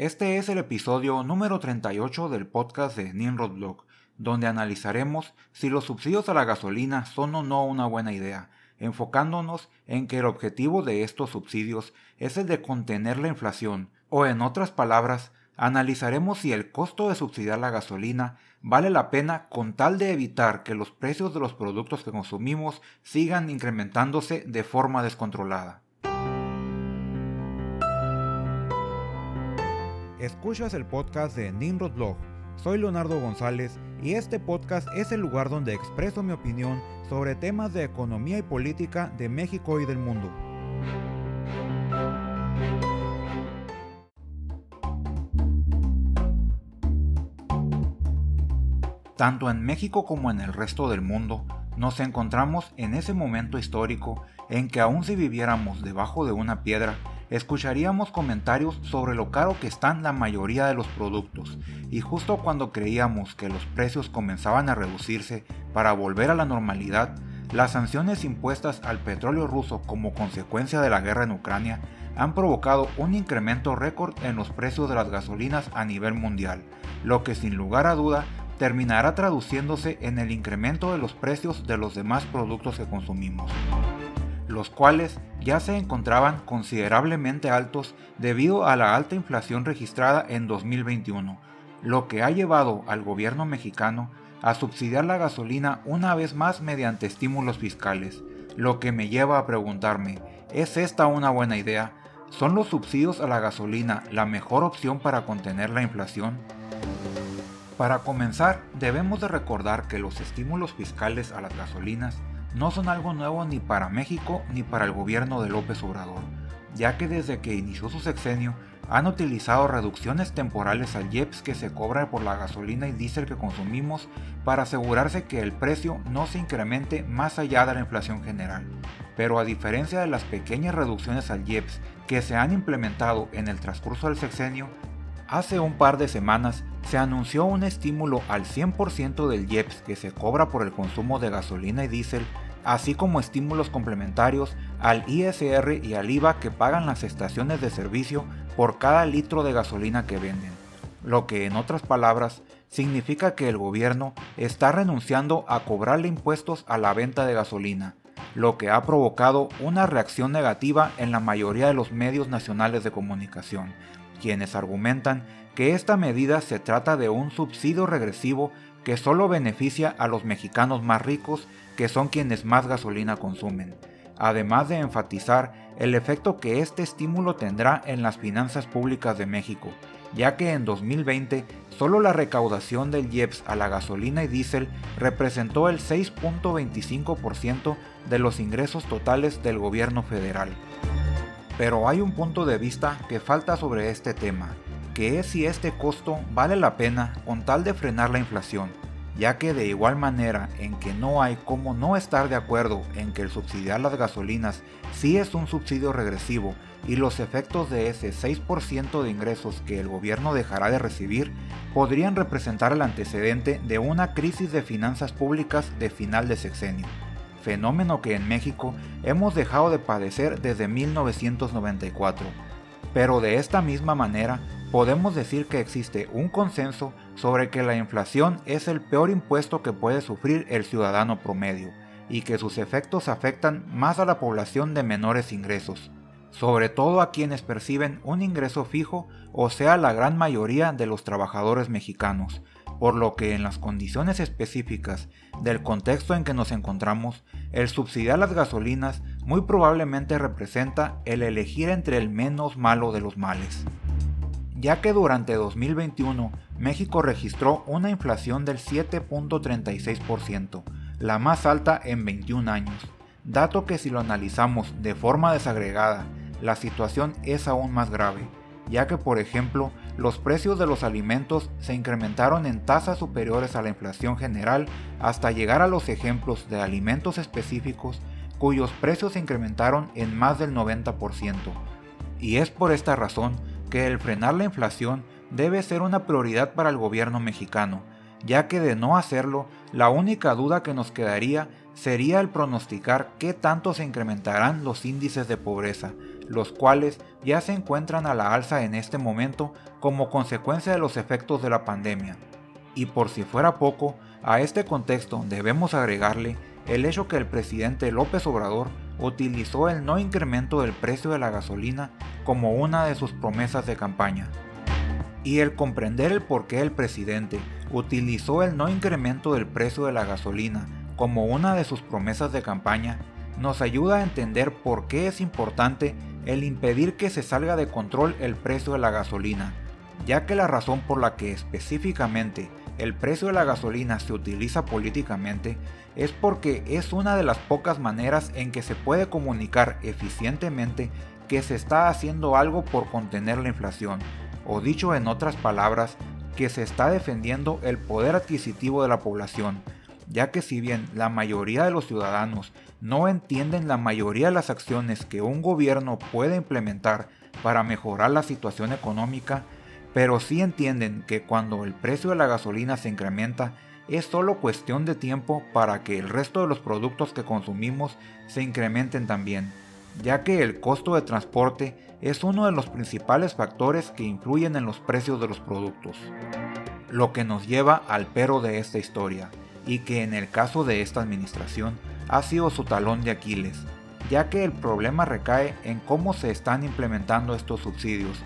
Este es el episodio número 38 del podcast de Nimrod Blog, donde analizaremos si los subsidios a la gasolina son o no una buena idea, enfocándonos en que el objetivo de estos subsidios es el de contener la inflación, o en otras palabras, analizaremos si el costo de subsidiar la gasolina vale la pena con tal de evitar que los precios de los productos que consumimos sigan incrementándose de forma descontrolada. Escuchas el podcast de Nimrod Blog. Soy Leonardo González y este podcast es el lugar donde expreso mi opinión sobre temas de economía y política de México y del mundo. Tanto en México como en el resto del mundo, nos encontramos en ese momento histórico en que aun si viviéramos debajo de una piedra, escucharíamos comentarios sobre lo caro que están la mayoría de los productos, y justo cuando creíamos que los precios comenzaban a reducirse para volver a la normalidad, las sanciones impuestas al petróleo ruso como consecuencia de la guerra en Ucrania han provocado un incremento récord en los precios de las gasolinas a nivel mundial, lo que sin lugar a duda terminará traduciéndose en el incremento de los precios de los demás productos que consumimos los cuales ya se encontraban considerablemente altos debido a la alta inflación registrada en 2021, lo que ha llevado al gobierno mexicano a subsidiar la gasolina una vez más mediante estímulos fiscales, lo que me lleva a preguntarme, ¿es esta una buena idea? ¿Son los subsidios a la gasolina la mejor opción para contener la inflación? Para comenzar, debemos de recordar que los estímulos fiscales a las gasolinas no son algo nuevo ni para México ni para el gobierno de López Obrador, ya que desde que inició su sexenio han utilizado reducciones temporales al IEPS que se cobra por la gasolina y diésel que consumimos para asegurarse que el precio no se incremente más allá de la inflación general. Pero a diferencia de las pequeñas reducciones al IEPS que se han implementado en el transcurso del sexenio, hace un par de semanas se anunció un estímulo al 100% del IEPS que se cobra por el consumo de gasolina y diésel, así como estímulos complementarios al ISR y al IVA que pagan las estaciones de servicio por cada litro de gasolina que venden. Lo que en otras palabras significa que el gobierno está renunciando a cobrarle impuestos a la venta de gasolina, lo que ha provocado una reacción negativa en la mayoría de los medios nacionales de comunicación, quienes argumentan que esta medida se trata de un subsidio regresivo que solo beneficia a los mexicanos más ricos, que son quienes más gasolina consumen, además de enfatizar el efecto que este estímulo tendrá en las finanzas públicas de México, ya que en 2020 solo la recaudación del IEPS a la gasolina y diésel representó el 6.25% de los ingresos totales del gobierno federal. Pero hay un punto de vista que falta sobre este tema, que es si este costo vale la pena con tal de frenar la inflación, ya que de igual manera en que no hay como no estar de acuerdo en que el subsidiar las gasolinas sí es un subsidio regresivo y los efectos de ese 6% de ingresos que el gobierno dejará de recibir podrían representar el antecedente de una crisis de finanzas públicas de final de sexenio fenómeno que en México hemos dejado de padecer desde 1994. Pero de esta misma manera, podemos decir que existe un consenso sobre que la inflación es el peor impuesto que puede sufrir el ciudadano promedio y que sus efectos afectan más a la población de menores ingresos, sobre todo a quienes perciben un ingreso fijo o sea la gran mayoría de los trabajadores mexicanos, por lo que en las condiciones específicas del contexto en que nos encontramos, el subsidiar las gasolinas muy probablemente representa el elegir entre el menos malo de los males. Ya que durante 2021 México registró una inflación del 7.36%, la más alta en 21 años, dato que si lo analizamos de forma desagregada, la situación es aún más grave, ya que por ejemplo los precios de los alimentos se incrementaron en tasas superiores a la inflación general hasta llegar a los ejemplos de alimentos específicos cuyos precios se incrementaron en más del 90%. Y es por esta razón que el frenar la inflación debe ser una prioridad para el gobierno mexicano, ya que de no hacerlo, la única duda que nos quedaría sería el pronosticar qué tanto se incrementarán los índices de pobreza, los cuales ya se encuentran a la alza en este momento como consecuencia de los efectos de la pandemia. Y por si fuera poco, a este contexto debemos agregarle el hecho que el presidente López Obrador utilizó el no incremento del precio de la gasolina como una de sus promesas de campaña. Y el comprender el por qué el presidente utilizó el no incremento del precio de la gasolina como una de sus promesas de campaña nos ayuda a entender por qué es importante el impedir que se salga de control el precio de la gasolina, ya que la razón por la que específicamente el precio de la gasolina se utiliza políticamente es porque es una de las pocas maneras en que se puede comunicar eficientemente que se está haciendo algo por contener la inflación, o dicho en otras palabras, que se está defendiendo el poder adquisitivo de la población, ya que si bien la mayoría de los ciudadanos no entienden la mayoría de las acciones que un gobierno puede implementar para mejorar la situación económica, pero sí entienden que cuando el precio de la gasolina se incrementa, es solo cuestión de tiempo para que el resto de los productos que consumimos se incrementen también, ya que el costo de transporte es uno de los principales factores que influyen en los precios de los productos. Lo que nos lleva al pero de esta historia, y que en el caso de esta administración ha sido su talón de Aquiles, ya que el problema recae en cómo se están implementando estos subsidios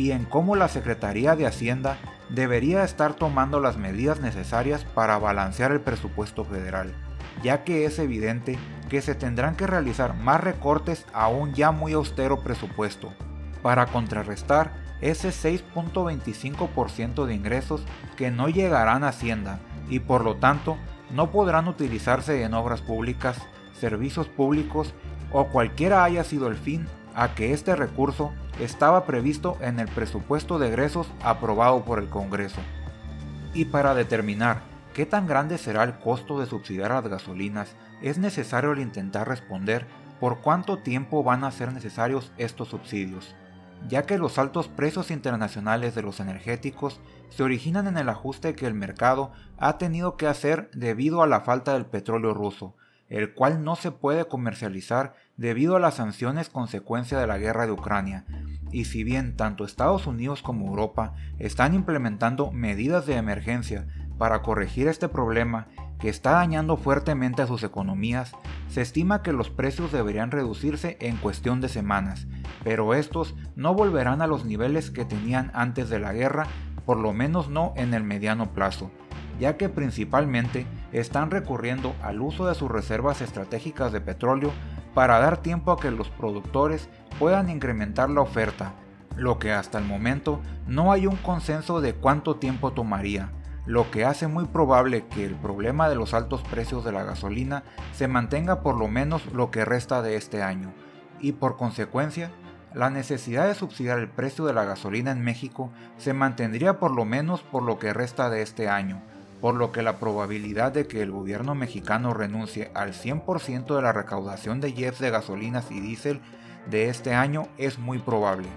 y en cómo la Secretaría de Hacienda debería estar tomando las medidas necesarias para balancear el presupuesto federal, ya que es evidente que se tendrán que realizar más recortes a un ya muy austero presupuesto, para contrarrestar ese 6.25% de ingresos que no llegarán a Hacienda y por lo tanto no podrán utilizarse en obras públicas, servicios públicos o cualquiera haya sido el fin a que este recurso estaba previsto en el presupuesto de egresos aprobado por el Congreso. Y para determinar qué tan grande será el costo de subsidiar las gasolinas, es necesario intentar responder por cuánto tiempo van a ser necesarios estos subsidios, ya que los altos precios internacionales de los energéticos se originan en el ajuste que el mercado ha tenido que hacer debido a la falta del petróleo ruso, el cual no se puede comercializar debido a las sanciones consecuencia de la guerra de Ucrania. Y si bien tanto Estados Unidos como Europa están implementando medidas de emergencia para corregir este problema que está dañando fuertemente a sus economías, se estima que los precios deberían reducirse en cuestión de semanas, pero estos no volverán a los niveles que tenían antes de la guerra, por lo menos no en el mediano plazo, ya que principalmente están recurriendo al uso de sus reservas estratégicas de petróleo para dar tiempo a que los productores puedan incrementar la oferta, lo que hasta el momento no hay un consenso de cuánto tiempo tomaría, lo que hace muy probable que el problema de los altos precios de la gasolina se mantenga por lo menos lo que resta de este año, y por consecuencia, la necesidad de subsidiar el precio de la gasolina en México se mantendría por lo menos por lo que resta de este año, por lo que la probabilidad de que el gobierno mexicano renuncie al 100% de la recaudación de jets de gasolinas y diésel de este año es muy probable.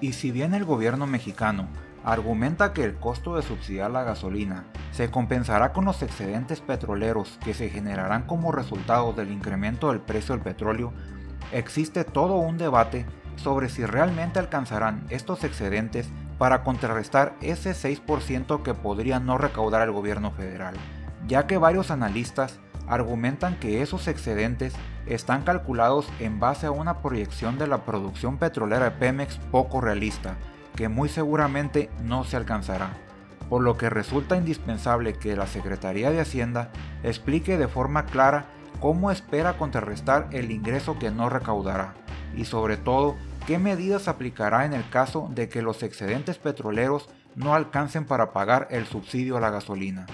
Y si bien el gobierno mexicano argumenta que el costo de subsidiar la gasolina se compensará con los excedentes petroleros que se generarán como resultado del incremento del precio del petróleo, existe todo un debate sobre si realmente alcanzarán estos excedentes para contrarrestar ese 6% que podría no recaudar el gobierno federal, ya que varios analistas argumentan que esos excedentes están calculados en base a una proyección de la producción petrolera de Pemex poco realista, que muy seguramente no se alcanzará, por lo que resulta indispensable que la Secretaría de Hacienda explique de forma clara cómo espera contrarrestar el ingreso que no recaudará, y sobre todo ¿Qué medidas aplicará en el caso de que los excedentes petroleros no alcancen para pagar el subsidio a la gasolina?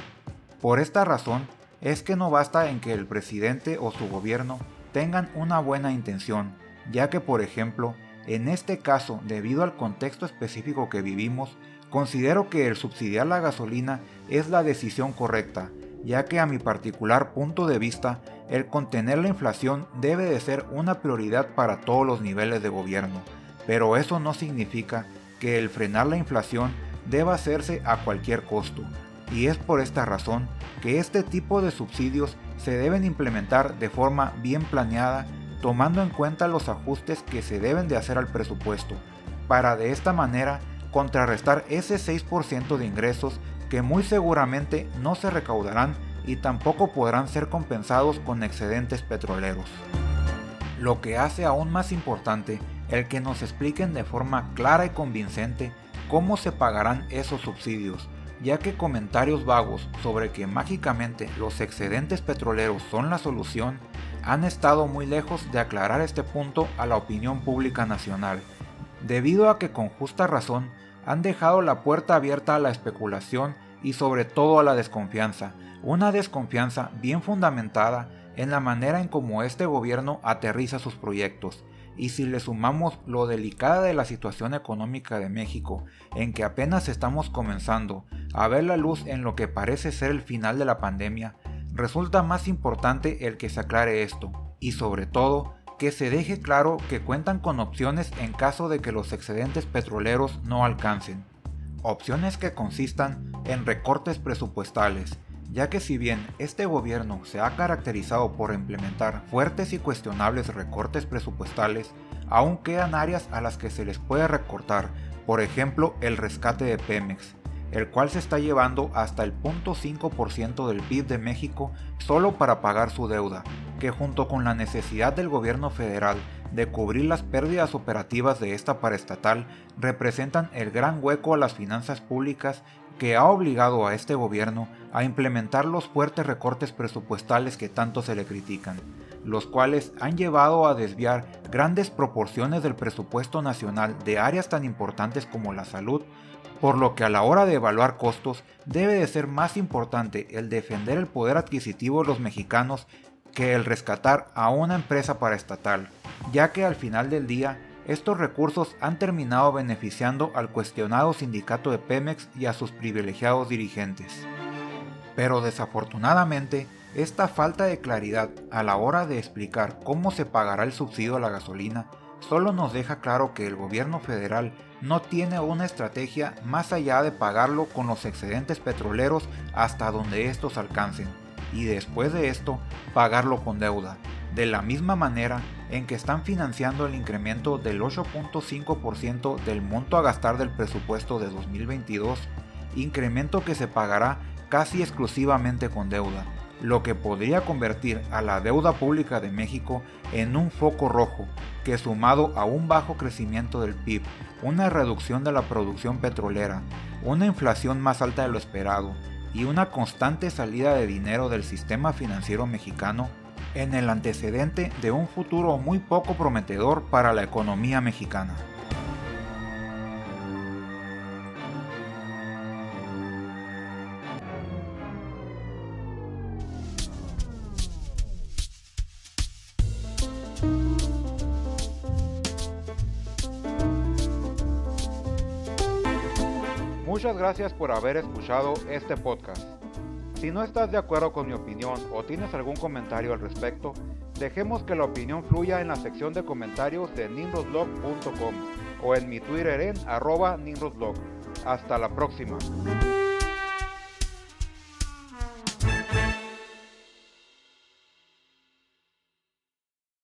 Por esta razón, es que no basta en que el presidente o su gobierno tengan una buena intención, ya que por ejemplo, en este caso, debido al contexto específico que vivimos, considero que el subsidiar la gasolina es la decisión correcta, ya que a mi particular punto de vista, el contener la inflación debe de ser una prioridad para todos los niveles de gobierno, pero eso no significa que el frenar la inflación deba hacerse a cualquier costo, y es por esta razón que este tipo de subsidios se deben implementar de forma bien planeada, tomando en cuenta los ajustes que se deben de hacer al presupuesto, para de esta manera contrarrestar ese 6% de ingresos que muy seguramente no se recaudarán y tampoco podrán ser compensados con excedentes petroleros. Lo que hace aún más importante el que nos expliquen de forma clara y convincente cómo se pagarán esos subsidios, ya que comentarios vagos sobre que mágicamente los excedentes petroleros son la solución han estado muy lejos de aclarar este punto a la opinión pública nacional, debido a que con justa razón han dejado la puerta abierta a la especulación y sobre todo a la desconfianza, una desconfianza bien fundamentada en la manera en cómo este gobierno aterriza sus proyectos, y si le sumamos lo delicada de la situación económica de México, en que apenas estamos comenzando a ver la luz en lo que parece ser el final de la pandemia, resulta más importante el que se aclare esto, y sobre todo, que se deje claro que cuentan con opciones en caso de que los excedentes petroleros no alcancen. Opciones que consistan en recortes presupuestales, ya que si bien este gobierno se ha caracterizado por implementar fuertes y cuestionables recortes presupuestales, aún quedan áreas a las que se les puede recortar, por ejemplo el rescate de Pemex, el cual se está llevando hasta el 0.5% del PIB de México solo para pagar su deuda, que junto con la necesidad del gobierno federal de cubrir las pérdidas operativas de esta paraestatal representan el gran hueco a las finanzas públicas que ha obligado a este gobierno a implementar los fuertes recortes presupuestales que tanto se le critican, los cuales han llevado a desviar grandes proporciones del presupuesto nacional de áreas tan importantes como la salud, por lo que a la hora de evaluar costos debe de ser más importante el defender el poder adquisitivo de los mexicanos que el rescatar a una empresa paraestatal, ya que al final del día estos recursos han terminado beneficiando al cuestionado sindicato de Pemex y a sus privilegiados dirigentes. Pero desafortunadamente, esta falta de claridad a la hora de explicar cómo se pagará el subsidio a la gasolina solo nos deja claro que el gobierno federal no tiene una estrategia más allá de pagarlo con los excedentes petroleros hasta donde estos alcancen, y después de esto pagarlo con deuda, de la misma manera en que están financiando el incremento del 8.5% del monto a gastar del presupuesto de 2022, incremento que se pagará casi exclusivamente con deuda, lo que podría convertir a la deuda pública de México en un foco rojo, que sumado a un bajo crecimiento del PIB, una reducción de la producción petrolera, una inflación más alta de lo esperado y una constante salida de dinero del sistema financiero mexicano, en el antecedente de un futuro muy poco prometedor para la economía mexicana. Muchas gracias por haber escuchado este podcast. Si no estás de acuerdo con mi opinión o tienes algún comentario al respecto, dejemos que la opinión fluya en la sección de comentarios de nimrodblog.com o en mi Twitter en arroba nimrodblog. Hasta la próxima.